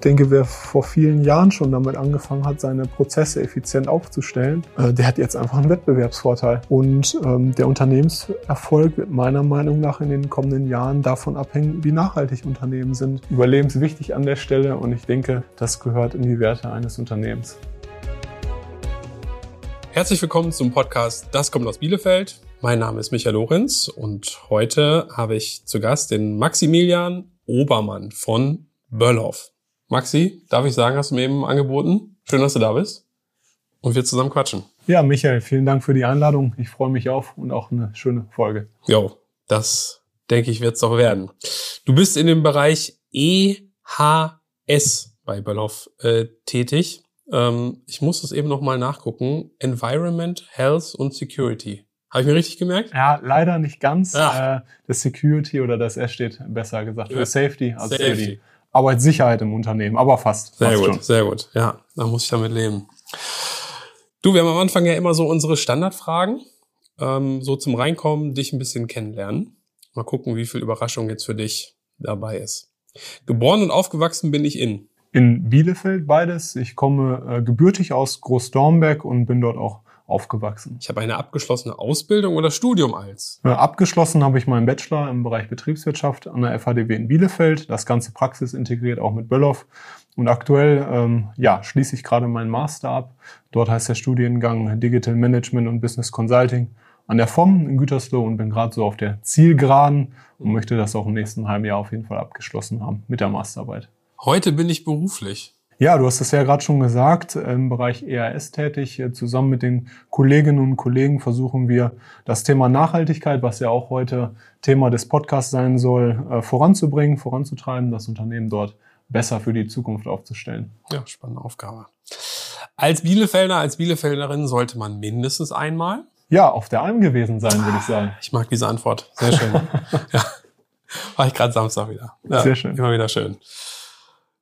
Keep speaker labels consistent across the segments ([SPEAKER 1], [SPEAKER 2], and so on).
[SPEAKER 1] Ich denke, wer vor vielen Jahren schon damit angefangen hat, seine Prozesse effizient aufzustellen, äh, der hat jetzt einfach einen Wettbewerbsvorteil. Und ähm, der Unternehmenserfolg wird meiner Meinung nach in den kommenden Jahren davon abhängen, wie nachhaltig Unternehmen sind. Überlebenswichtig an der Stelle und ich denke, das gehört in die Werte eines Unternehmens.
[SPEAKER 2] Herzlich willkommen zum Podcast Das kommt aus Bielefeld. Mein Name ist Michael Lorenz und heute habe ich zu Gast den Maximilian Obermann von Böllhoff. Maxi, darf ich sagen, hast du mir eben angeboten? Schön, dass du da bist. Und wir zusammen quatschen.
[SPEAKER 1] Ja, Michael, vielen Dank für die Einladung. Ich freue mich auf und auch eine schöne Folge.
[SPEAKER 2] Jo, das denke ich wird es doch werden. Du bist in dem Bereich EHS bei Böllhoff äh, tätig. Ähm, ich muss das eben nochmal nachgucken. Environment, Health und Security. Habe ich mir richtig gemerkt?
[SPEAKER 1] Ja, leider nicht ganz. Äh, das Security oder das S steht besser gesagt für Safety, also Safety. für die Arbeitssicherheit im Unternehmen, aber fast.
[SPEAKER 2] Sehr
[SPEAKER 1] fast
[SPEAKER 2] gut,
[SPEAKER 1] schon.
[SPEAKER 2] sehr gut. Ja, da muss ich damit leben. Du, wir haben am Anfang ja immer so unsere Standardfragen, ähm, so zum Reinkommen, dich ein bisschen kennenlernen. Mal gucken, wie viel Überraschung jetzt für dich dabei ist. Geboren und aufgewachsen bin ich in
[SPEAKER 1] in Bielefeld beides. Ich komme äh, gebürtig aus Großdornberg und bin dort auch aufgewachsen.
[SPEAKER 2] Ich habe eine abgeschlossene Ausbildung oder Studium als?
[SPEAKER 1] Abgeschlossen habe ich meinen Bachelor im Bereich Betriebswirtschaft an der FHDW in Bielefeld. Das ganze Praxis integriert auch mit Böllhoff. Und aktuell ähm, ja, schließe ich gerade meinen Master ab. Dort heißt der Studiengang Digital Management und Business Consulting an der FOM in Gütersloh und bin gerade so auf der Zielgeraden und möchte das auch im nächsten halben Jahr auf jeden Fall abgeschlossen haben mit der Masterarbeit.
[SPEAKER 2] Heute bin ich beruflich.
[SPEAKER 1] Ja, du hast es ja gerade schon gesagt, im Bereich EAS tätig. Zusammen mit den Kolleginnen und Kollegen versuchen wir das Thema Nachhaltigkeit, was ja auch heute Thema des Podcasts sein soll, äh, voranzubringen, voranzutreiben, das Unternehmen dort besser für die Zukunft aufzustellen.
[SPEAKER 2] Ja, spannende Aufgabe. Als Bielefelder, als Bielefelderin sollte man mindestens einmal
[SPEAKER 1] ja, auf der Alm gewesen sein, würde ich sagen.
[SPEAKER 2] Ich mag diese Antwort. Sehr schön. ja. War ich gerade Samstag wieder. Ja,
[SPEAKER 1] Sehr schön.
[SPEAKER 2] Immer wieder schön.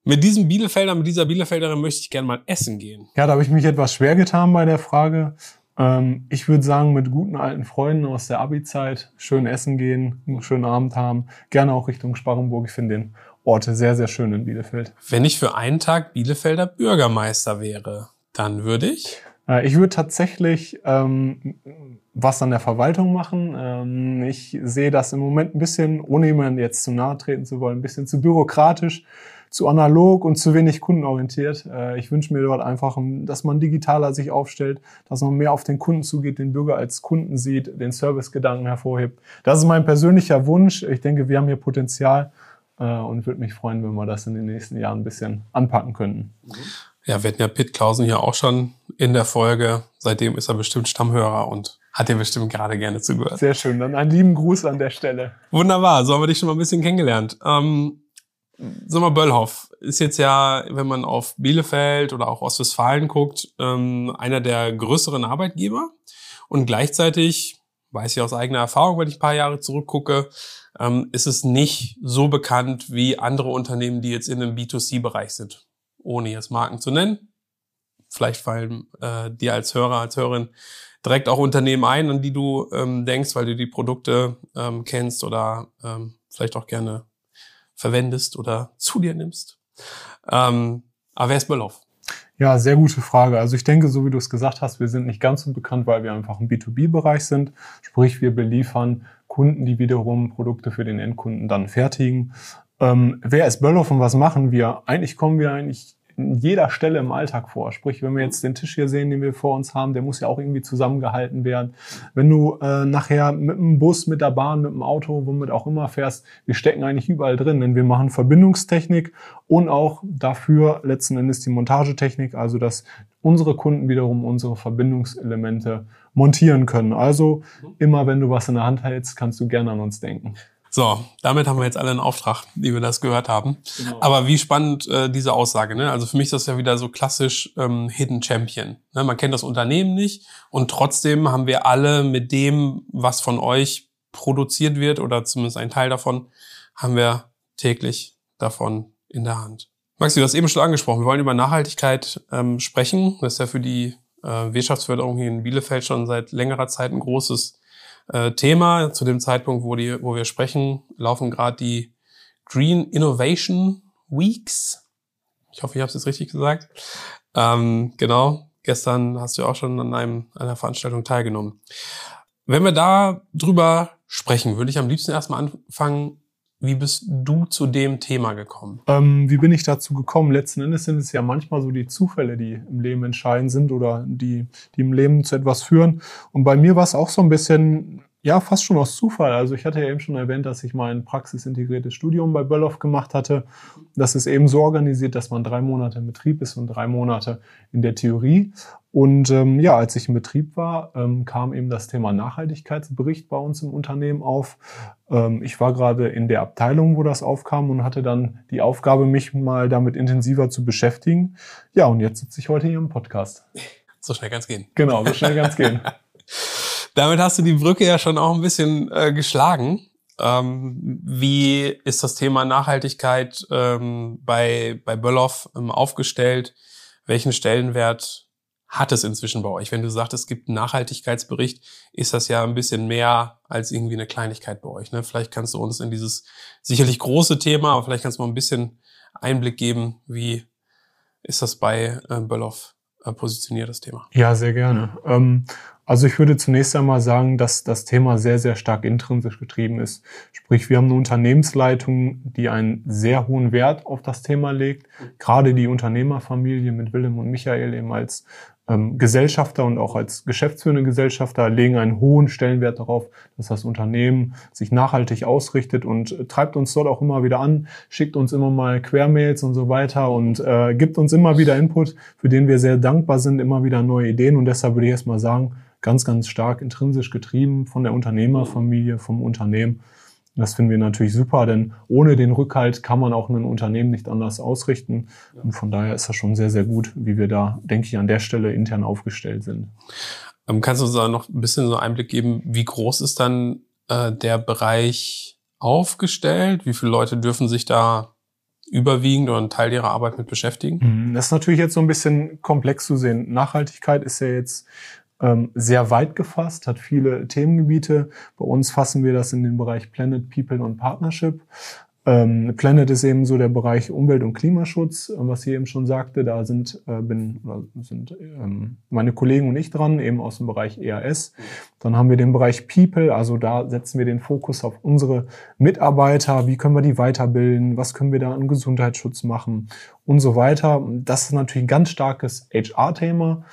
[SPEAKER 2] Mit diesem Bielefelder, mit dieser Bielefelderin möchte ich gerne mal essen gehen.
[SPEAKER 1] Ja, da habe ich mich etwas schwer getan bei der Frage. Ähm, ich würde sagen, mit guten alten Freunden aus der Abi-Zeit schön essen gehen, einen schönen Abend haben. Gerne auch Richtung Sparrenburg. Ich finde den Ort sehr, sehr schön in Bielefeld.
[SPEAKER 2] Wenn ich für einen Tag Bielefelder Bürgermeister wäre, dann würde ich?
[SPEAKER 1] Äh, ich würde tatsächlich ähm, was an der Verwaltung machen. Ähm, ich sehe das im Moment ein bisschen, ohne jemandem jetzt zu nahe treten zu wollen, ein bisschen zu bürokratisch zu analog und zu wenig kundenorientiert. Äh, ich wünsche mir dort einfach, dass man digitaler sich aufstellt, dass man mehr auf den Kunden zugeht, den Bürger als Kunden sieht, den Servicegedanken hervorhebt. Das ist mein persönlicher Wunsch. Ich denke, wir haben hier Potenzial äh, und würde mich freuen, wenn wir das in den nächsten Jahren ein bisschen anpacken könnten.
[SPEAKER 2] Ja, wir hatten ja Pitt Klausen hier auch schon in der Folge. Seitdem ist er bestimmt Stammhörer und hat dir bestimmt gerade gerne zugehört.
[SPEAKER 1] Sehr schön. Dann einen lieben Gruß an der Stelle.
[SPEAKER 2] Wunderbar. So haben wir dich schon mal ein bisschen kennengelernt. Ähm, mal, Böllhoff ist jetzt ja, wenn man auf Bielefeld oder auch Ostwestfalen guckt, ähm, einer der größeren Arbeitgeber. Und gleichzeitig, weiß ich aus eigener Erfahrung, wenn ich ein paar Jahre zurückgucke, ähm, ist es nicht so bekannt wie andere Unternehmen, die jetzt in einem B2C-Bereich sind. Ohne jetzt Marken zu nennen. Vielleicht fallen äh, dir als Hörer, als Hörerin direkt auch Unternehmen ein, an die du ähm, denkst, weil du die Produkte ähm, kennst oder ähm, vielleicht auch gerne verwendest oder zu dir nimmst. Ähm, aber wer ist Böllhoff?
[SPEAKER 1] Ja, sehr gute Frage. Also ich denke, so wie du es gesagt hast, wir sind nicht ganz so bekannt, weil wir einfach im B2B-Bereich sind. Sprich, wir beliefern Kunden, die wiederum Produkte für den Endkunden dann fertigen. Ähm, wer ist Böllhoff und was machen wir? Eigentlich kommen wir eigentlich jeder Stelle im Alltag vor. Sprich, wenn wir jetzt den Tisch hier sehen, den wir vor uns haben, der muss ja auch irgendwie zusammengehalten werden. Wenn du äh, nachher mit dem Bus, mit der Bahn, mit dem Auto, womit auch immer fährst, wir stecken eigentlich überall drin, denn wir machen Verbindungstechnik und auch dafür letzten Endes die Montagetechnik, also dass unsere Kunden wiederum unsere Verbindungselemente montieren können. Also immer wenn du was in der Hand hältst, kannst du gerne an uns denken.
[SPEAKER 2] So, damit haben wir jetzt alle einen Auftrag, wie wir das gehört haben. Genau. Aber wie spannend äh, diese Aussage. Ne? Also für mich ist das ja wieder so klassisch ähm, Hidden Champion. Ne? Man kennt das Unternehmen nicht und trotzdem haben wir alle mit dem, was von euch produziert wird oder zumindest ein Teil davon, haben wir täglich davon in der Hand. Maxi, du hast eben schon angesprochen, wir wollen über Nachhaltigkeit ähm, sprechen. Das ist ja für die äh, Wirtschaftsförderung hier in Bielefeld schon seit längerer Zeit ein großes äh, Thema. Zu dem Zeitpunkt, wo, die, wo wir sprechen, laufen gerade die Green Innovation Weeks. Ich hoffe, ich habe es jetzt richtig gesagt. Ähm, genau, gestern hast du auch schon an einem, einer Veranstaltung teilgenommen. Wenn wir da drüber sprechen, würde ich am liebsten erstmal anfangen, wie bist du zu dem Thema gekommen?
[SPEAKER 1] Ähm, wie bin ich dazu gekommen? Letzten Endes sind es ja manchmal so die Zufälle, die im Leben entscheidend sind oder die, die im Leben zu etwas führen. Und bei mir war es auch so ein bisschen ja, fast schon aus Zufall. Also ich hatte ja eben schon erwähnt, dass ich mein praxisintegriertes Studium bei Böllhoff gemacht hatte. Das ist eben so organisiert, dass man drei Monate im Betrieb ist und drei Monate in der Theorie. Und ähm, ja, als ich im Betrieb war, ähm, kam eben das Thema Nachhaltigkeitsbericht bei uns im Unternehmen auf. Ähm, ich war gerade in der Abteilung, wo das aufkam und hatte dann die Aufgabe, mich mal damit intensiver zu beschäftigen. Ja, und jetzt sitze ich heute hier im Podcast.
[SPEAKER 2] So schnell kann es gehen.
[SPEAKER 1] Genau, so schnell kann es gehen.
[SPEAKER 2] Damit hast du die Brücke ja schon auch ein bisschen äh, geschlagen. Ähm, wie ist das Thema Nachhaltigkeit ähm, bei, bei Böllhoff ähm, aufgestellt? Welchen Stellenwert hat es inzwischen bei euch? Wenn du sagst, es gibt einen Nachhaltigkeitsbericht, ist das ja ein bisschen mehr als irgendwie eine Kleinigkeit bei euch. Ne? Vielleicht kannst du uns in dieses sicherlich große Thema, aber vielleicht kannst du mal ein bisschen Einblick geben, wie ist das bei äh, Böllhoff äh, positioniert, das Thema?
[SPEAKER 1] Ja, sehr gerne. Ähm, also ich würde zunächst einmal sagen, dass das Thema sehr, sehr stark intrinsisch getrieben ist. Sprich, wir haben eine Unternehmensleitung, die einen sehr hohen Wert auf das Thema legt. Gerade die Unternehmerfamilie mit Willem und Michael eben als ähm, Gesellschafter und auch als geschäftsführende Gesellschafter legen einen hohen Stellenwert darauf, dass das Unternehmen sich nachhaltig ausrichtet und treibt uns dort auch immer wieder an, schickt uns immer mal Quermails und so weiter und äh, gibt uns immer wieder Input, für den wir sehr dankbar sind, immer wieder neue Ideen. Und deshalb würde ich erstmal sagen, ganz, ganz stark intrinsisch getrieben von der Unternehmerfamilie, vom Unternehmen. Das finden wir natürlich super, denn ohne den Rückhalt kann man auch ein Unternehmen nicht anders ausrichten. Und von daher ist das schon sehr, sehr gut, wie wir da, denke ich, an der Stelle intern aufgestellt sind.
[SPEAKER 2] Ähm, kannst du uns da noch ein bisschen so Einblick geben, wie groß ist dann äh, der Bereich aufgestellt? Wie viele Leute dürfen sich da überwiegend oder einen Teil ihrer Arbeit mit beschäftigen?
[SPEAKER 1] Mhm, das ist natürlich jetzt so ein bisschen komplex zu sehen. Nachhaltigkeit ist ja jetzt ähm, sehr weit gefasst, hat viele Themengebiete. Bei uns fassen wir das in den Bereich Planet, People und Partnership. Ähm, Planet ist eben so der Bereich Umwelt- und Klimaschutz, äh, was ich eben schon sagte. Da sind, äh, bin, sind ähm, meine Kollegen und ich dran, eben aus dem Bereich EAS. Dann haben wir den Bereich People, also da setzen wir den Fokus auf unsere Mitarbeiter. Wie können wir die weiterbilden? Was können wir da an Gesundheitsschutz machen? Und so weiter. Das ist natürlich ein ganz starkes HR-Thema.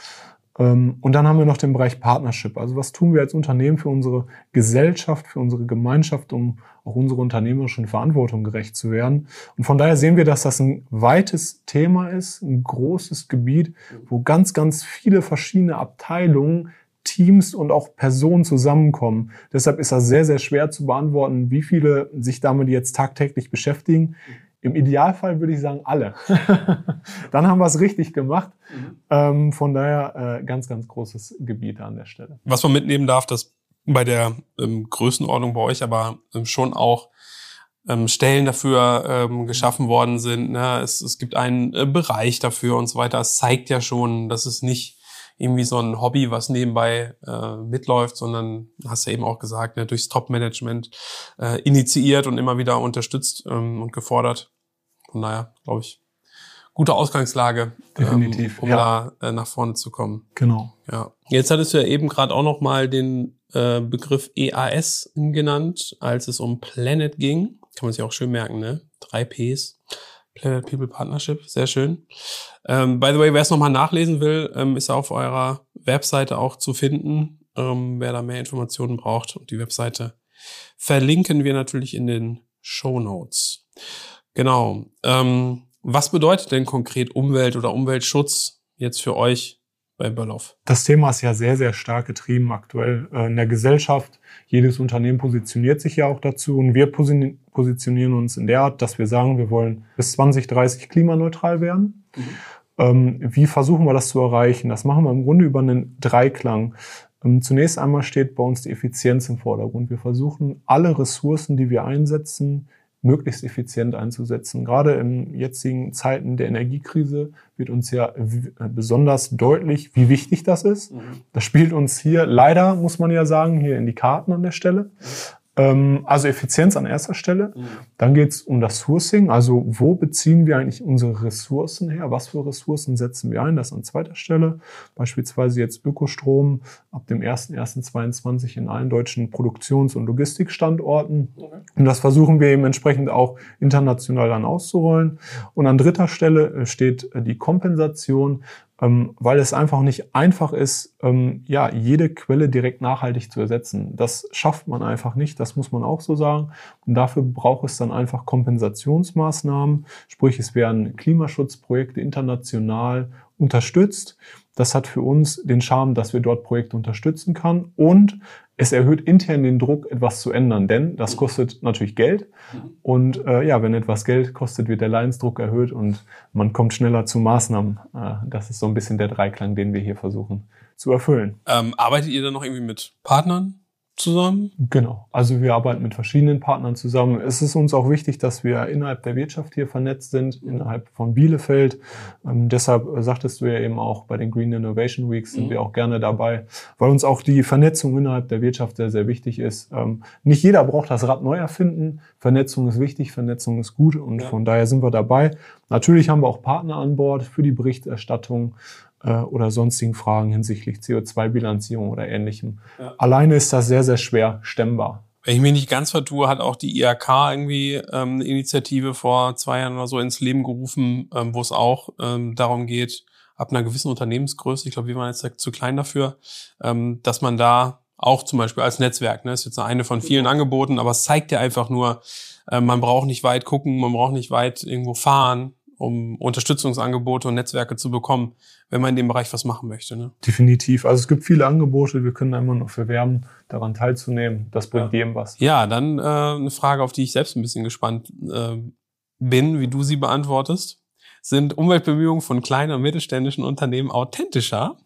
[SPEAKER 1] Ähm, und dann haben wir noch den Bereich Partnership. Also was tun wir als Unternehmen für unsere Gesellschaft, für unsere Gemeinschaft, um auch unserer unternehmerischen Verantwortung gerecht zu werden. Und von daher sehen wir, dass das ein weites Thema ist, ein großes Gebiet, wo ganz, ganz viele verschiedene Abteilungen Teams und auch Personen zusammenkommen. Deshalb ist das sehr, sehr schwer zu beantworten, wie viele sich damit jetzt tagtäglich beschäftigen. Im Idealfall würde ich sagen, alle. Dann haben wir es richtig gemacht. Mhm. Ähm, von daher äh, ganz, ganz großes Gebiet an der Stelle.
[SPEAKER 2] Was man mitnehmen darf, dass bei der ähm, Größenordnung bei euch aber ähm, schon auch ähm, Stellen dafür ähm, geschaffen worden sind. Ne? Es, es gibt einen äh, Bereich dafür und so weiter. Es zeigt ja schon, dass es nicht irgendwie so ein Hobby, was nebenbei äh, mitläuft, sondern hast ja eben auch gesagt, ne, durchs Top-Management äh, initiiert und immer wieder unterstützt ähm, und gefordert. Von daher, glaube ich, gute Ausgangslage,
[SPEAKER 1] Definitiv,
[SPEAKER 2] ähm, um ja. da äh, nach vorne zu kommen.
[SPEAKER 1] Genau.
[SPEAKER 2] Ja. Jetzt hattest du ja eben gerade auch noch mal den äh, Begriff EAS genannt, als es um Planet ging. Kann man sich auch schön merken, ne? Drei Ps. Planet People Partnership, sehr schön. Ähm, by the way, wer es nochmal nachlesen will, ähm, ist auf eurer Webseite auch zu finden. Ähm, wer da mehr Informationen braucht. Und die Webseite verlinken wir natürlich in den Show Notes. Genau. Ähm, was bedeutet denn konkret Umwelt oder Umweltschutz jetzt für euch bei Böllhoff?
[SPEAKER 1] Das Thema ist ja sehr, sehr stark getrieben aktuell äh, in der Gesellschaft. Jedes Unternehmen positioniert sich ja auch dazu und wir positionieren uns in der Art, dass wir sagen, wir wollen bis 2030 klimaneutral werden. Mhm. Ähm, wie versuchen wir das zu erreichen? Das machen wir im Grunde über einen Dreiklang. Ähm, zunächst einmal steht bei uns die Effizienz im Vordergrund. Wir versuchen alle Ressourcen, die wir einsetzen, möglichst effizient einzusetzen. Gerade in jetzigen Zeiten der Energiekrise wird uns ja besonders deutlich, wie wichtig das ist. Mhm. Das spielt uns hier leider, muss man ja sagen, hier in die Karten an der Stelle. Ähm, also Effizienz an erster Stelle. Mhm. Dann geht es um das Sourcing. Also wo beziehen wir eigentlich unsere Ressourcen her? Was für Ressourcen setzen wir ein? Das an zweiter Stelle. Beispielsweise jetzt Ökostrom ab dem 01.01.22 in allen deutschen Produktions- und Logistikstandorten. Okay. Und das versuchen wir eben entsprechend auch international dann auszurollen. Und an dritter Stelle äh, steht äh, die Kompensation ähm, weil es einfach nicht einfach ist, ähm, ja, jede Quelle direkt nachhaltig zu ersetzen. Das schafft man einfach nicht, das muss man auch so sagen. Und dafür braucht es dann einfach Kompensationsmaßnahmen, sprich es werden Klimaschutzprojekte international unterstützt. Das hat für uns den Charme, dass wir dort Projekte unterstützen kann und es erhöht intern den Druck, etwas zu ändern, denn das kostet natürlich Geld. Mhm. Und äh, ja, wenn etwas Geld kostet, wird der Leidensdruck erhöht und man kommt schneller zu Maßnahmen. Äh, das ist so ein bisschen der Dreiklang, den wir hier versuchen zu erfüllen.
[SPEAKER 2] Ähm, arbeitet ihr dann noch irgendwie mit Partnern? Zusammen?
[SPEAKER 1] Genau. Also wir arbeiten mit verschiedenen Partnern zusammen. Es ist uns auch wichtig, dass wir innerhalb der Wirtschaft hier vernetzt sind, innerhalb von Bielefeld. Ähm, deshalb sagtest du ja eben auch, bei den Green Innovation Weeks sind mhm. wir auch gerne dabei, weil uns auch die Vernetzung innerhalb der Wirtschaft sehr, sehr wichtig ist. Ähm, nicht jeder braucht das Rad neu erfinden. Vernetzung ist wichtig, Vernetzung ist gut und ja. von daher sind wir dabei. Natürlich haben wir auch Partner an Bord für die Berichterstattung äh, oder sonstigen Fragen hinsichtlich CO2-Bilanzierung oder ähnlichem. Ja. Alleine ist das sehr, sehr schwer stemmbar.
[SPEAKER 2] Wenn ich mich nicht ganz vertue, hat auch die IHK irgendwie ähm, eine Initiative vor zwei Jahren oder so ins Leben gerufen, ähm, wo es auch ähm, darum geht, ab einer gewissen Unternehmensgröße, ich glaube, wir waren jetzt zu klein dafür, ähm, dass man da auch zum Beispiel als Netzwerk, ne, ist jetzt eine von vielen Angeboten, aber es zeigt ja einfach nur, äh, man braucht nicht weit gucken, man braucht nicht weit irgendwo fahren, um Unterstützungsangebote und Netzwerke zu bekommen, wenn man in dem Bereich was machen möchte. Ne?
[SPEAKER 1] Definitiv. Also es gibt viele Angebote, wir können da immer noch verwerben, daran teilzunehmen. Das bringt ja. jedem was.
[SPEAKER 2] Ja, dann äh, eine Frage, auf die ich selbst ein bisschen gespannt äh, bin, wie du sie beantwortest. Sind Umweltbemühungen von kleinen und mittelständischen Unternehmen authentischer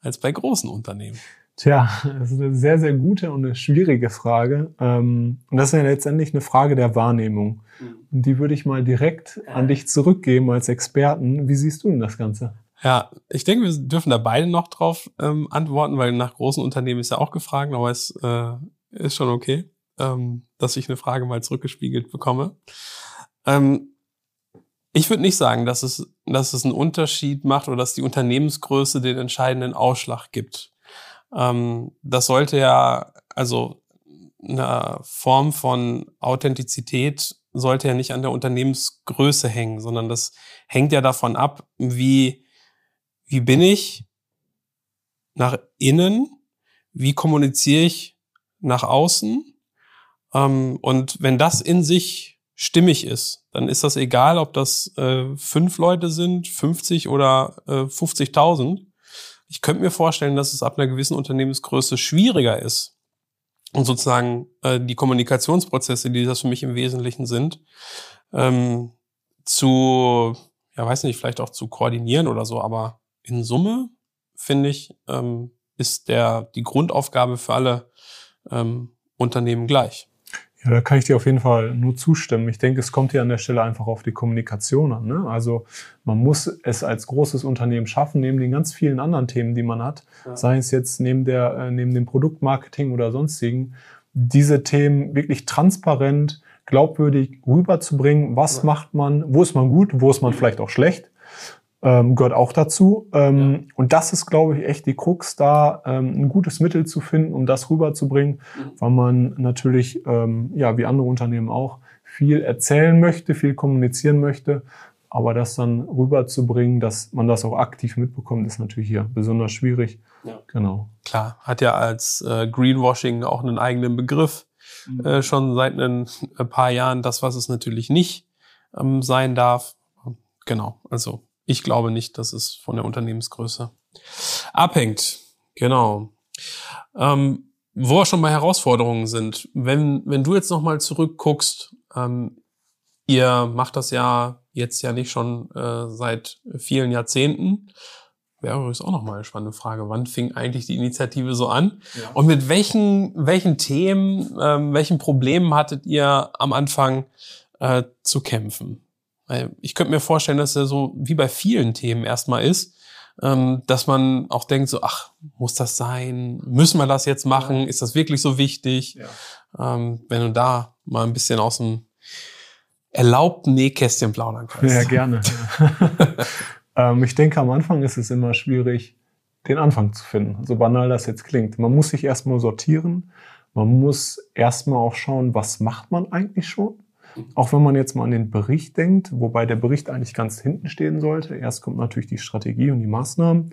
[SPEAKER 2] als bei großen Unternehmen?
[SPEAKER 1] Tja, das ist eine sehr, sehr gute und eine schwierige Frage. Ähm, und das ist ja letztendlich eine Frage der Wahrnehmung. Mhm. Und die würde ich mal direkt an dich zurückgeben als Experten. Wie siehst du denn das Ganze?
[SPEAKER 2] Ja, ich denke, wir dürfen da beide noch drauf ähm, antworten, weil nach großen Unternehmen ist ja auch gefragt, aber es äh, ist schon okay, ähm, dass ich eine Frage mal zurückgespiegelt bekomme. Ähm, ich würde nicht sagen, dass es, dass es einen Unterschied macht oder dass die Unternehmensgröße den entscheidenden Ausschlag gibt. Ähm, das sollte ja, also eine Form von Authentizität sollte ja nicht an der Unternehmensgröße hängen, sondern das hängt ja davon ab, wie, wie bin ich nach innen, wie kommuniziere ich nach außen. Ähm, und wenn das in sich stimmig ist, dann ist das egal, ob das äh, fünf Leute sind, 50 oder äh, 50.000. Ich könnte mir vorstellen, dass es ab einer gewissen Unternehmensgröße schwieriger ist. Und sozusagen äh, die Kommunikationsprozesse, die das für mich im Wesentlichen sind, ähm, zu, ja weiß nicht, vielleicht auch zu koordinieren oder so, aber in Summe, finde ich, ähm, ist der, die Grundaufgabe für alle ähm, Unternehmen gleich.
[SPEAKER 1] Ja, da kann ich dir auf jeden Fall nur zustimmen. Ich denke, es kommt hier an der Stelle einfach auf die Kommunikation an. Ne? Also man muss es als großes Unternehmen schaffen, neben den ganz vielen anderen Themen, die man hat, ja. sei es jetzt neben, der, äh, neben dem Produktmarketing oder sonstigen, diese Themen wirklich transparent, glaubwürdig rüberzubringen. Was ja. macht man, wo ist man gut, wo ist man vielleicht auch schlecht ähm, gehört auch dazu. Ähm, ja. Und das ist, glaube ich, echt die Krux, da ähm, ein gutes Mittel zu finden, um das rüberzubringen, mhm. weil man natürlich, ähm, ja, wie andere Unternehmen auch, viel erzählen möchte, viel kommunizieren möchte. Aber das dann rüberzubringen, dass man das auch aktiv mitbekommt, ist natürlich hier besonders schwierig.
[SPEAKER 2] Ja. Genau. Klar, hat ja als äh, Greenwashing auch einen eigenen Begriff. Mhm. Äh, schon seit ein, ein paar Jahren das, was es natürlich nicht ähm, sein darf. Genau, also ich glaube nicht, dass es von der Unternehmensgröße abhängt. Genau. Ähm, wo wir schon bei Herausforderungen sind, wenn, wenn du jetzt nochmal zurückguckst, ähm, ihr macht das ja jetzt ja nicht schon äh, seit vielen Jahrzehnten. Wäre übrigens auch nochmal eine spannende Frage. Wann fing eigentlich die Initiative so an? Ja. Und mit welchen, welchen Themen, ähm, welchen Problemen hattet ihr am Anfang äh, zu kämpfen? Ich könnte mir vorstellen, dass er so wie bei vielen Themen erstmal ist, ähm, dass man auch denkt so, ach, muss das sein? Müssen wir das jetzt machen? Ist das wirklich so wichtig? Ja. Ähm, wenn du da mal ein bisschen aus dem erlaubten Nähkästchen plaudern kannst.
[SPEAKER 1] Ja, gerne. ähm, ich denke, am Anfang ist es immer schwierig, den Anfang zu finden, so banal das jetzt klingt. Man muss sich erstmal sortieren. Man muss erstmal auch schauen, was macht man eigentlich schon? Auch wenn man jetzt mal an den Bericht denkt, wobei der Bericht eigentlich ganz hinten stehen sollte. Erst kommt natürlich die Strategie und die Maßnahmen.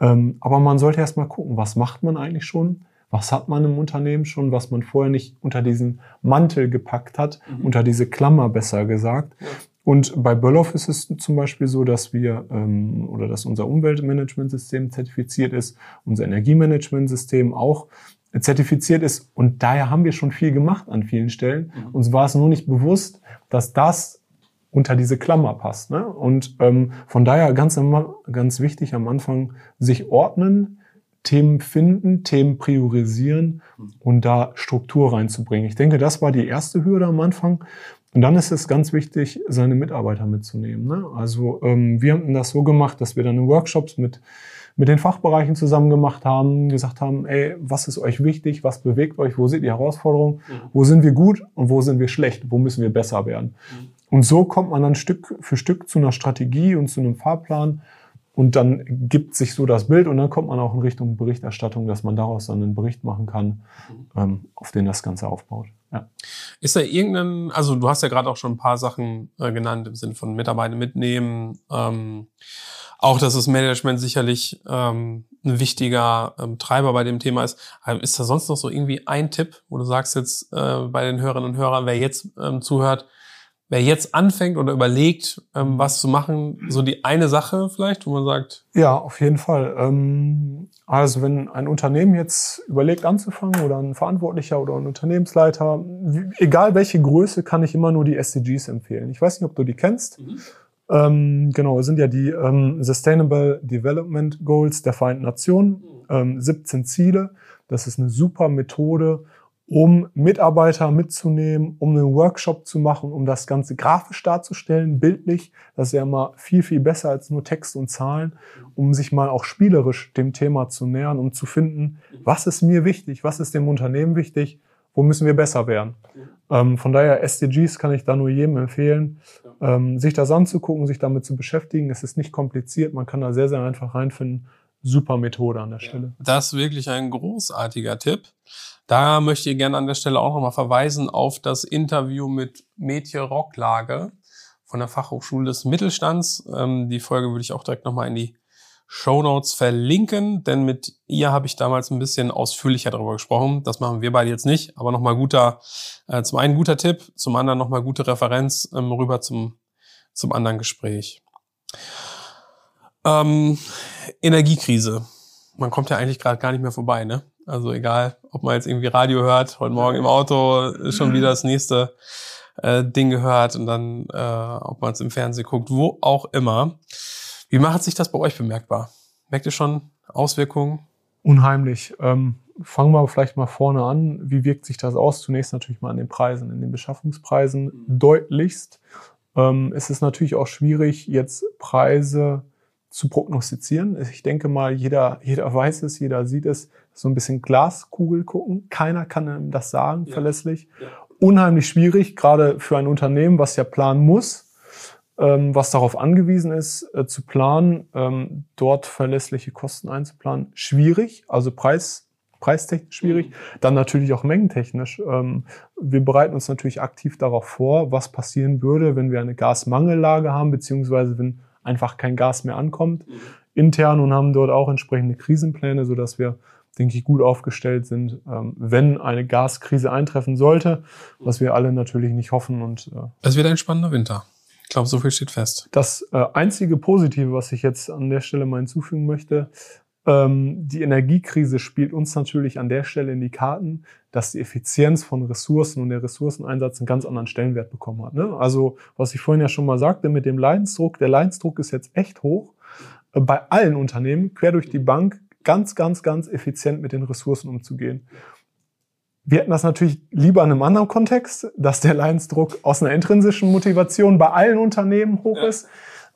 [SPEAKER 1] Ähm, aber man sollte erst mal gucken, was macht man eigentlich schon? Was hat man im Unternehmen schon, was man vorher nicht unter diesen Mantel gepackt hat, mhm. unter diese Klammer besser gesagt. Ja. Und bei Böllhoff ist es zum Beispiel so, dass wir ähm, oder dass unser Umweltmanagementsystem zertifiziert ist, unser Energiemanagementsystem auch zertifiziert ist. Und daher haben wir schon viel gemacht an vielen Stellen. Mhm. Uns war es nur nicht bewusst, dass das unter diese Klammer passt. Ne? Und ähm, von daher ganz, ganz wichtig am Anfang sich ordnen, Themen finden, Themen priorisieren mhm. und da Struktur reinzubringen. Ich denke, das war die erste Hürde am Anfang. Und dann ist es ganz wichtig, seine Mitarbeiter mitzunehmen. Ne? Also ähm, wir haben das so gemacht, dass wir dann in Workshops mit mit den Fachbereichen zusammen gemacht haben, gesagt haben, ey, was ist euch wichtig, was bewegt euch, wo sind die Herausforderungen, mhm. wo sind wir gut und wo sind wir schlecht, wo müssen wir besser werden. Mhm. Und so kommt man dann Stück für Stück zu einer Strategie und zu einem Fahrplan und dann gibt sich so das Bild und dann kommt man auch in Richtung Berichterstattung, dass man daraus dann einen Bericht machen kann, mhm. ähm, auf den das Ganze aufbaut. Ja.
[SPEAKER 2] Ist da irgendein, also du hast ja gerade auch schon ein paar Sachen äh, genannt im Sinne von Mitarbeiter mitnehmen, ähm, auch, dass das Management sicherlich ähm, ein wichtiger ähm, Treiber bei dem Thema ist. Ist da sonst noch so irgendwie ein Tipp, wo du sagst jetzt äh, bei den Hörerinnen und Hörern, wer jetzt ähm, zuhört, wer jetzt anfängt oder überlegt, ähm, was zu machen, so die eine Sache vielleicht, wo man sagt?
[SPEAKER 1] Ja, auf jeden Fall. Ähm, also wenn ein Unternehmen jetzt überlegt anzufangen oder ein Verantwortlicher oder ein Unternehmensleiter, egal welche Größe, kann ich immer nur die SDGs empfehlen. Ich weiß nicht, ob du die kennst. Mhm. Ähm, genau, sind ja die ähm, Sustainable Development Goals der Vereinten Nationen, ähm, 17 Ziele. Das ist eine super Methode, um Mitarbeiter mitzunehmen, um einen Workshop zu machen, um das Ganze grafisch darzustellen, bildlich. Das ist ja immer viel, viel besser als nur Text und Zahlen, um sich mal auch spielerisch dem Thema zu nähern, um zu finden, was ist mir wichtig, was ist dem Unternehmen wichtig, wo müssen wir besser werden. Ähm, von daher SDGs kann ich da nur jedem empfehlen, ähm, sich das anzugucken, sich damit zu beschäftigen. Es ist nicht kompliziert, man kann da sehr, sehr einfach reinfinden. Super Methode an der Stelle.
[SPEAKER 2] Das ist wirklich ein großartiger Tipp. Da möchte ich gerne an der Stelle auch nochmal verweisen auf das Interview mit Mädchen Rocklage von der Fachhochschule des Mittelstands. Ähm, die Folge würde ich auch direkt nochmal in die Show Notes verlinken, denn mit ihr habe ich damals ein bisschen ausführlicher darüber gesprochen. Das machen wir beide jetzt nicht, aber nochmal guter, äh, zum einen guter Tipp, zum anderen nochmal gute Referenz ähm, rüber zum, zum anderen Gespräch. Ähm, Energiekrise. Man kommt ja eigentlich gerade gar nicht mehr vorbei, ne? Also egal, ob man jetzt irgendwie Radio hört, heute Morgen im Auto schon wieder das nächste äh, Ding gehört und dann, äh, ob man es im Fernsehen guckt, wo auch immer. Wie macht sich das bei euch bemerkbar? Merkt ihr schon Auswirkungen?
[SPEAKER 1] Unheimlich. Ähm, fangen wir vielleicht mal vorne an. Wie wirkt sich das aus? Zunächst natürlich mal an den Preisen, in den Beschaffungspreisen mhm. deutlichst. Ähm, es ist natürlich auch schwierig, jetzt Preise zu prognostizieren. Ich denke mal, jeder, jeder weiß es, jeder sieht es. So ein bisschen Glaskugel gucken. Keiner kann einem das sagen, ja. verlässlich. Ja. Unheimlich schwierig, gerade für ein Unternehmen, was ja planen muss was darauf angewiesen ist, äh, zu planen, ähm, dort verlässliche Kosten einzuplanen, schwierig, also Preis, preistechnisch schwierig, mhm. dann natürlich auch mengentechnisch. Ähm, wir bereiten uns natürlich aktiv darauf vor, was passieren würde, wenn wir eine Gasmangellage haben, beziehungsweise wenn einfach kein Gas mehr ankommt mhm. intern und haben dort auch entsprechende Krisenpläne, so dass wir denke ich, gut aufgestellt sind, ähm, wenn eine Gaskrise eintreffen sollte, was wir alle natürlich nicht hoffen. Und
[SPEAKER 2] äh, es wird ein spannender Winter. Ich glaube, so viel steht fest.
[SPEAKER 1] Das äh, einzige Positive, was ich jetzt an der Stelle mal hinzufügen möchte, ähm, die Energiekrise spielt uns natürlich an der Stelle in die Karten, dass die Effizienz von Ressourcen und der Ressourceneinsatz einen ganz anderen Stellenwert bekommen hat. Ne? Also, was ich vorhin ja schon mal sagte mit dem Leidensdruck, der Leidensdruck ist jetzt echt hoch. Äh, bei allen Unternehmen, quer durch die Bank, ganz, ganz, ganz effizient mit den Ressourcen umzugehen wir hätten das natürlich lieber in einem anderen Kontext, dass der Leidensdruck aus einer intrinsischen Motivation bei allen Unternehmen hoch ja. ist,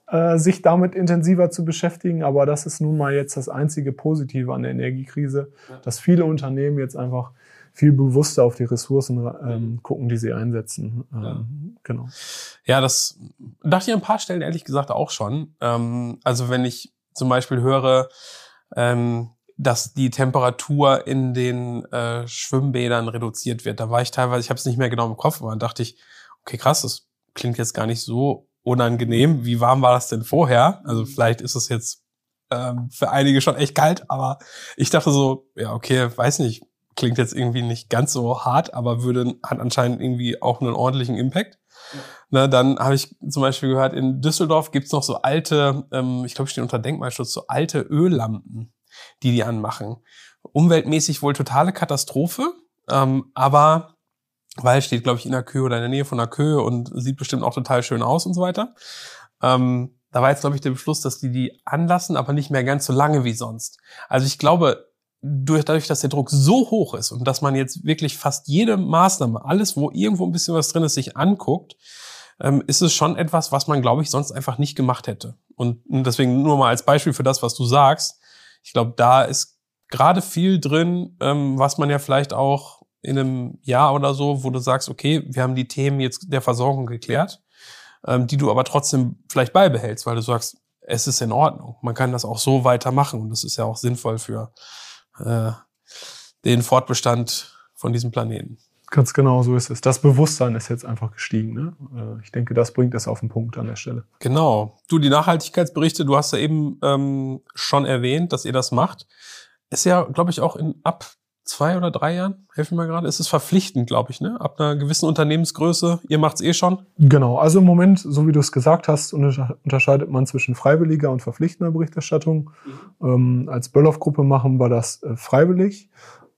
[SPEAKER 1] äh, sich damit intensiver zu beschäftigen. Aber das ist nun mal jetzt das einzige Positive an der Energiekrise, ja. dass viele Unternehmen jetzt einfach viel bewusster auf die Ressourcen ähm, gucken, die sie einsetzen. Ähm, ja. Genau.
[SPEAKER 2] Ja, das dachte ich an ein paar Stellen ehrlich gesagt auch schon. Ähm, also wenn ich zum Beispiel höre, ähm, dass die Temperatur in den äh, Schwimmbädern reduziert wird. Da war ich teilweise, ich habe es nicht mehr genau im Kopf, aber dann dachte ich, okay, krass, das klingt jetzt gar nicht so unangenehm. Wie warm war das denn vorher? Also vielleicht ist es jetzt ähm, für einige schon echt kalt, aber ich dachte so, ja, okay, weiß nicht, klingt jetzt irgendwie nicht ganz so hart, aber würde, hat anscheinend irgendwie auch einen ordentlichen Impact. Ja. Na, dann habe ich zum Beispiel gehört, in Düsseldorf gibt's noch so alte, ähm, ich glaube, stehen unter Denkmalschutz, so alte Öllampen, die die anmachen. Umweltmäßig wohl totale Katastrophe, ähm, aber weil steht, glaube ich, in der Köhe oder in der Nähe von der Köhe und sieht bestimmt auch total schön aus und so weiter. Ähm, da war jetzt, glaube ich, der Beschluss, dass die die anlassen, aber nicht mehr ganz so lange wie sonst. Also ich glaube, durch, dadurch, dass der Druck so hoch ist und dass man jetzt wirklich fast jede Maßnahme, alles, wo irgendwo ein bisschen was drin ist, sich anguckt, ähm, ist es schon etwas, was man, glaube ich, sonst einfach nicht gemacht hätte. Und deswegen nur mal als Beispiel für das, was du sagst. Ich glaube, da ist gerade viel drin, ähm, was man ja vielleicht auch in einem Jahr oder so, wo du sagst, okay, wir haben die Themen jetzt der Versorgung geklärt, ähm, die du aber trotzdem vielleicht beibehältst, weil du sagst, es ist in Ordnung. Man kann das auch so weitermachen und das ist ja auch sinnvoll für äh, den Fortbestand von diesem Planeten.
[SPEAKER 1] Ganz genau, so ist es. Das Bewusstsein ist jetzt einfach gestiegen. Ne? Äh, ich denke, das bringt es auf den Punkt an der Stelle.
[SPEAKER 2] Genau. Du, die Nachhaltigkeitsberichte, du hast ja eben ähm, schon erwähnt, dass ihr das macht. Ist ja, glaube ich, auch in ab zwei oder drei Jahren, helfen mir gerade, ist es verpflichtend, glaube ich, ne? Ab einer gewissen Unternehmensgröße, ihr macht's eh schon.
[SPEAKER 1] Genau, also im Moment, so wie du es gesagt hast, unterscheidet man zwischen freiwilliger und verpflichtender Berichterstattung. Mhm. Ähm, als Böllhoff-Gruppe machen wir das äh, freiwillig.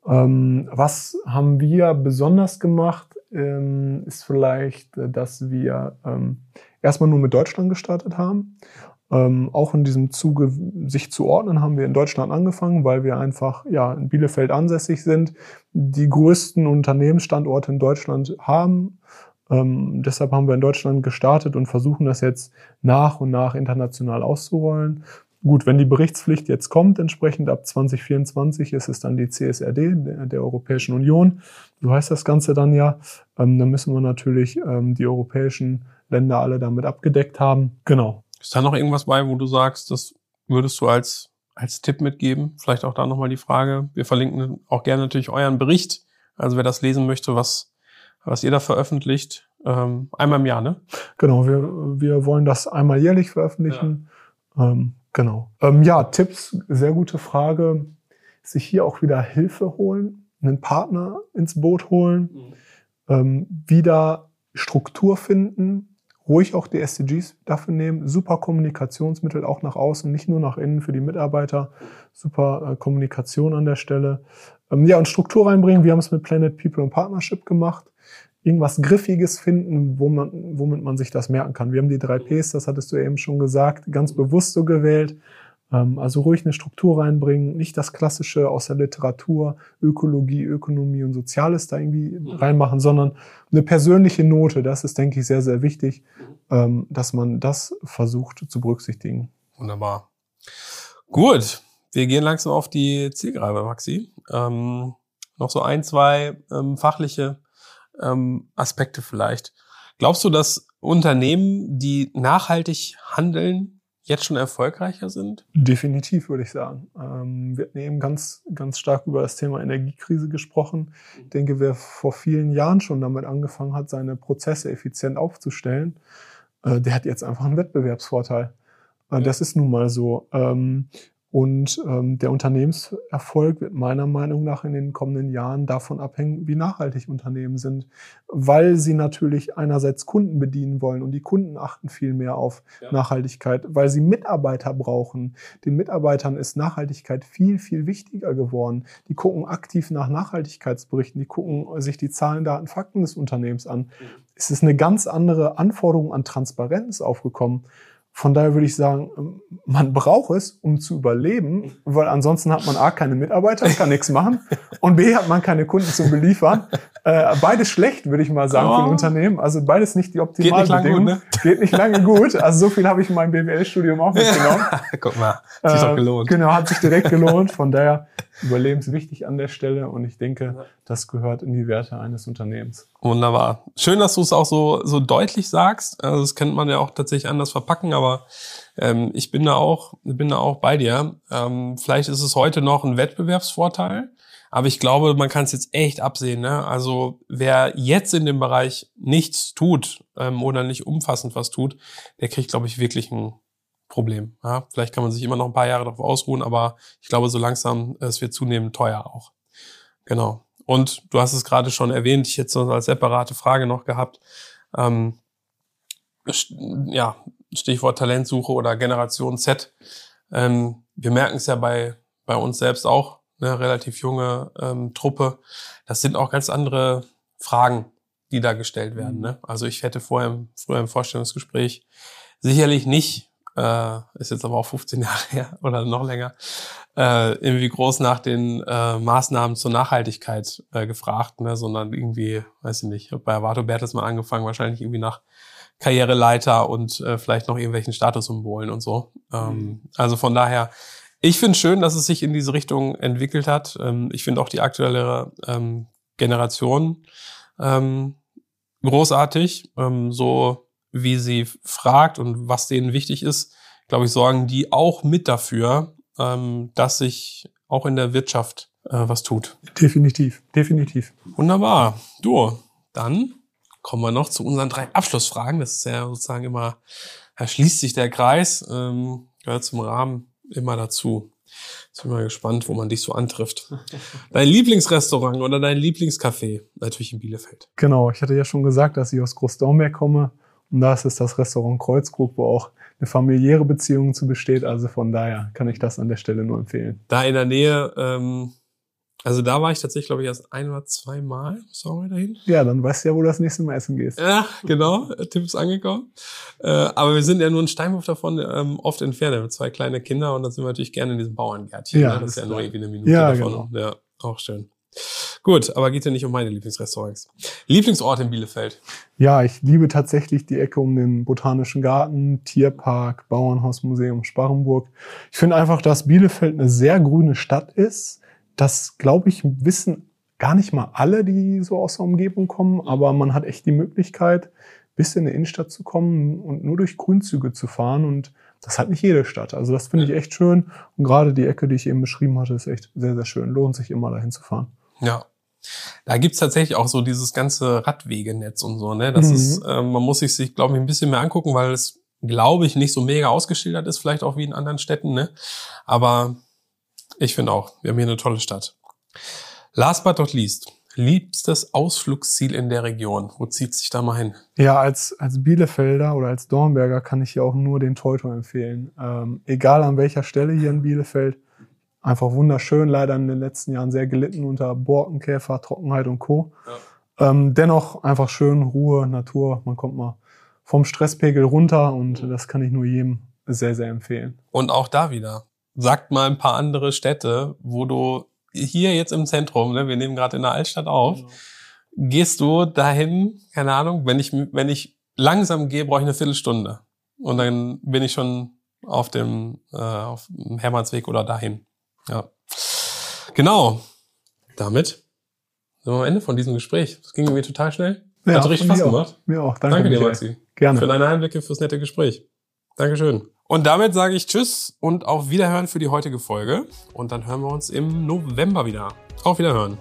[SPEAKER 1] Ähm, was haben wir besonders gemacht, ähm, ist vielleicht, äh, dass wir ähm, erstmal nur mit Deutschland gestartet haben auch in diesem Zuge sich zu ordnen, haben wir in Deutschland angefangen, weil wir einfach ja, in Bielefeld ansässig sind, die größten Unternehmensstandorte in Deutschland haben. Ähm, deshalb haben wir in Deutschland gestartet und versuchen das jetzt nach und nach international auszurollen. Gut, wenn die Berichtspflicht jetzt kommt, entsprechend ab 2024 ist es dann die CSRD der, der Europäischen Union. So heißt das Ganze dann ja. Ähm, dann müssen wir natürlich ähm, die europäischen Länder alle damit abgedeckt haben. Genau.
[SPEAKER 2] Ist da noch irgendwas bei, wo du sagst, das würdest du als, als Tipp mitgeben? Vielleicht auch da nochmal die Frage. Wir verlinken auch gerne natürlich euren Bericht. Also wer das lesen möchte, was, was ihr da veröffentlicht, ähm, einmal im Jahr, ne?
[SPEAKER 1] Genau, wir, wir wollen das einmal jährlich veröffentlichen. Ja. Ähm, genau. Ähm, ja, Tipps, sehr gute Frage. Sich hier auch wieder Hilfe holen, einen Partner ins Boot holen, mhm. ähm, wieder Struktur finden, ruhig auch die SDGs dafür nehmen. Super Kommunikationsmittel auch nach außen, nicht nur nach innen für die Mitarbeiter. Super äh, Kommunikation an der Stelle. Ähm, ja, und Struktur reinbringen. Wir haben es mit Planet People und Partnership gemacht. Irgendwas Griffiges finden, wo man, womit man sich das merken kann. Wir haben die drei Ps, das hattest du eben schon gesagt, ganz bewusst so gewählt. Ähm, also ruhig eine Struktur reinbringen, nicht das Klassische aus der Literatur, Ökologie, Ökonomie und Soziales da irgendwie mhm. reinmachen, sondern eine persönliche Note. Das ist, denke ich, sehr, sehr wichtig, mhm. Ähm, dass man das versucht zu berücksichtigen.
[SPEAKER 2] Wunderbar. Gut, wir gehen langsam auf die Zielgreife, Maxi. Ähm, noch so ein, zwei ähm, fachliche ähm, Aspekte vielleicht. Glaubst du, dass Unternehmen, die nachhaltig handeln, jetzt schon erfolgreicher sind?
[SPEAKER 1] Definitiv, würde ich sagen. Ähm, wir hatten eben ganz, ganz stark über das Thema Energiekrise gesprochen. Ich denke, wer vor vielen Jahren schon damit angefangen hat, seine Prozesse effizient aufzustellen, äh, der hat jetzt einfach einen Wettbewerbsvorteil. Äh, ja. Das ist nun mal so. Ähm, und ähm, der Unternehmenserfolg wird meiner Meinung nach in den kommenden Jahren davon abhängen, wie nachhaltig Unternehmen sind, weil sie natürlich einerseits Kunden bedienen wollen und die Kunden achten viel mehr auf ja. Nachhaltigkeit, weil sie Mitarbeiter brauchen. Den Mitarbeitern ist Nachhaltigkeit viel, viel wichtiger geworden. Die gucken aktiv nach Nachhaltigkeitsberichten, die gucken sich die Zahlen, Daten, Fakten des Unternehmens an. Mhm. Es ist eine ganz andere Anforderung an Transparenz aufgekommen. Von daher würde ich sagen, man braucht es, um zu überleben, weil ansonsten hat man A, keine Mitarbeiter, kann nichts machen und B, hat man keine Kunden zum Beliefern. Äh, beides schlecht, würde ich mal sagen, oh. für ein Unternehmen. Also beides nicht die optimale Geht Bedingung. Gut, ne? Geht nicht lange gut. Also so viel habe ich in meinem BWL-Studium auch mitgenommen.
[SPEAKER 2] Guck mal, hat sich äh, doch gelohnt.
[SPEAKER 1] Genau, hat sich direkt gelohnt. Von daher überlebenswichtig an der Stelle und ich denke, das gehört in die Werte eines Unternehmens.
[SPEAKER 2] Wunderbar. Schön, dass du es auch so, so deutlich sagst. Also das könnte man ja auch tatsächlich anders verpacken, aber ähm, ich bin da auch, bin da auch bei dir. Ähm, vielleicht ist es heute noch ein Wettbewerbsvorteil. Aber ich glaube, man kann es jetzt echt absehen. Ne? Also wer jetzt in dem Bereich nichts tut ähm, oder nicht umfassend was tut, der kriegt, glaube ich, wirklich ein Problem. Ja? Vielleicht kann man sich immer noch ein paar Jahre darauf ausruhen, aber ich glaube, so langsam, es wird zunehmend teuer auch. Genau. Und du hast es gerade schon erwähnt, ich hätte so als separate Frage noch gehabt. Ähm, ja, Stichwort Talentsuche oder Generation Z. Ähm, wir merken es ja bei, bei uns selbst auch, eine relativ junge ähm, Truppe. Das sind auch ganz andere Fragen, die da gestellt werden. Ne? Also ich hätte vorher früher im Vorstellungsgespräch sicherlich nicht, äh, ist jetzt aber auch 15 Jahre her oder noch länger, äh, irgendwie groß nach den äh, Maßnahmen zur Nachhaltigkeit äh, gefragt, ne? sondern irgendwie, weiß ich nicht, bei Avato Bertelsmann angefangen, wahrscheinlich irgendwie nach Karriereleiter und äh, vielleicht noch irgendwelchen Statussymbolen und so. Ähm, mhm. Also von daher ich finde schön, dass es sich in diese Richtung entwickelt hat. Ähm, ich finde auch die aktuelle ähm, Generation ähm, großartig. so wie sie fragt und was denen wichtig ist, glaube ich, sorgen die auch mit dafür, dass sich auch in der Wirtschaft äh, was tut.
[SPEAKER 1] Definitiv, definitiv.
[SPEAKER 2] Wunderbar. Du, dann kommen wir noch zu unseren drei Abschlussfragen. Das ist ja sozusagen immer, da schließt sich der Kreis, ähm, gehört zum Rahmen immer dazu. Jetzt bin mal gespannt, wo man dich so antrifft. Dein Lieblingsrestaurant oder dein Lieblingscafé? Natürlich in Bielefeld.
[SPEAKER 1] Genau, ich hatte ja schon gesagt, dass ich aus Großdornberg komme. Und da ist das Restaurant Kreuzkrug, wo auch eine familiäre Beziehung zu besteht. Also von daher kann ich das an der Stelle nur empfehlen.
[SPEAKER 2] Da in der Nähe ähm, also da war ich tatsächlich, glaube ich, erst ein oder zwei Mal. Sorry dahin.
[SPEAKER 1] Ja, dann weißt du ja, wo du das nächste Mal essen gehst.
[SPEAKER 2] Ja, genau. Tipp ist angekommen. Äh, aber wir sind ja nur ein Steinwurf davon ähm, oft entfernt. Wir haben zwei kleine Kinder und dann sind wir natürlich gerne in diesem Bauerngärtchen. Ja, ne? Das ist ja nur irgendwie eine Minute ja, davon. Genau. Ja, auch schön. Gut, aber geht ja nicht um meine Lieblingsrestaurants. Lieblingsort in Bielefeld?
[SPEAKER 1] Ja, ich liebe tatsächlich die Ecke um den Botanischen Garten, Tierpark, Bauernhausmuseum Sparrenburg. Ich finde einfach, dass Bielefeld eine sehr grüne Stadt ist das, glaube ich, wissen gar nicht mal alle, die so aus der Umgebung kommen, aber man hat echt die Möglichkeit, bis in die Innenstadt zu kommen und nur durch Grünzüge zu fahren und das hat nicht jede Stadt. Also das finde ich echt schön und gerade die Ecke, die ich eben beschrieben hatte, ist echt sehr, sehr schön. Lohnt sich immer dahin zu fahren.
[SPEAKER 2] Ja. Da gibt's tatsächlich auch so dieses ganze Radwegenetz und so, ne? Das mhm. ist, äh, man muss sich, sich glaube ich, ein bisschen mehr angucken, weil es, glaube ich, nicht so mega ausgeschildert ist, vielleicht auch wie in anderen Städten, ne? Aber ich finde auch, wir haben hier eine tolle Stadt. Last but not least, liebstes Ausflugsziel in der Region. Wo zieht sich da mal hin?
[SPEAKER 1] Ja, als, als Bielefelder oder als Dornberger kann ich hier auch nur den Teuto empfehlen. Ähm, egal an welcher Stelle hier in Bielefeld. Einfach wunderschön, leider in den letzten Jahren sehr gelitten unter Borkenkäfer, Trockenheit und Co. Ja. Ähm, dennoch einfach schön, Ruhe, Natur. Man kommt mal vom Stresspegel runter und das kann ich nur jedem sehr, sehr empfehlen.
[SPEAKER 2] Und auch da wieder sagt mal ein paar andere Städte, wo du hier jetzt im Zentrum, ne, wir nehmen gerade in der Altstadt auf, genau. gehst du dahin, keine Ahnung, wenn ich, wenn ich langsam gehe, brauche ich eine Viertelstunde. Und dann bin ich schon auf dem, äh, auf dem Hermannsweg oder dahin. Ja. Genau. Damit sind wir am Ende von diesem Gespräch. Das ging mir total schnell. Ja, Hat richtig Spaß gemacht.
[SPEAKER 1] Mir auch.
[SPEAKER 2] Danke, Danke dir, Maxi. Gerne. Für deine Einblicke, fürs nette Gespräch. Dankeschön. Und damit sage ich Tschüss und auf Wiederhören für die heutige Folge. Und dann hören wir uns im November wieder. Auf Wiederhören.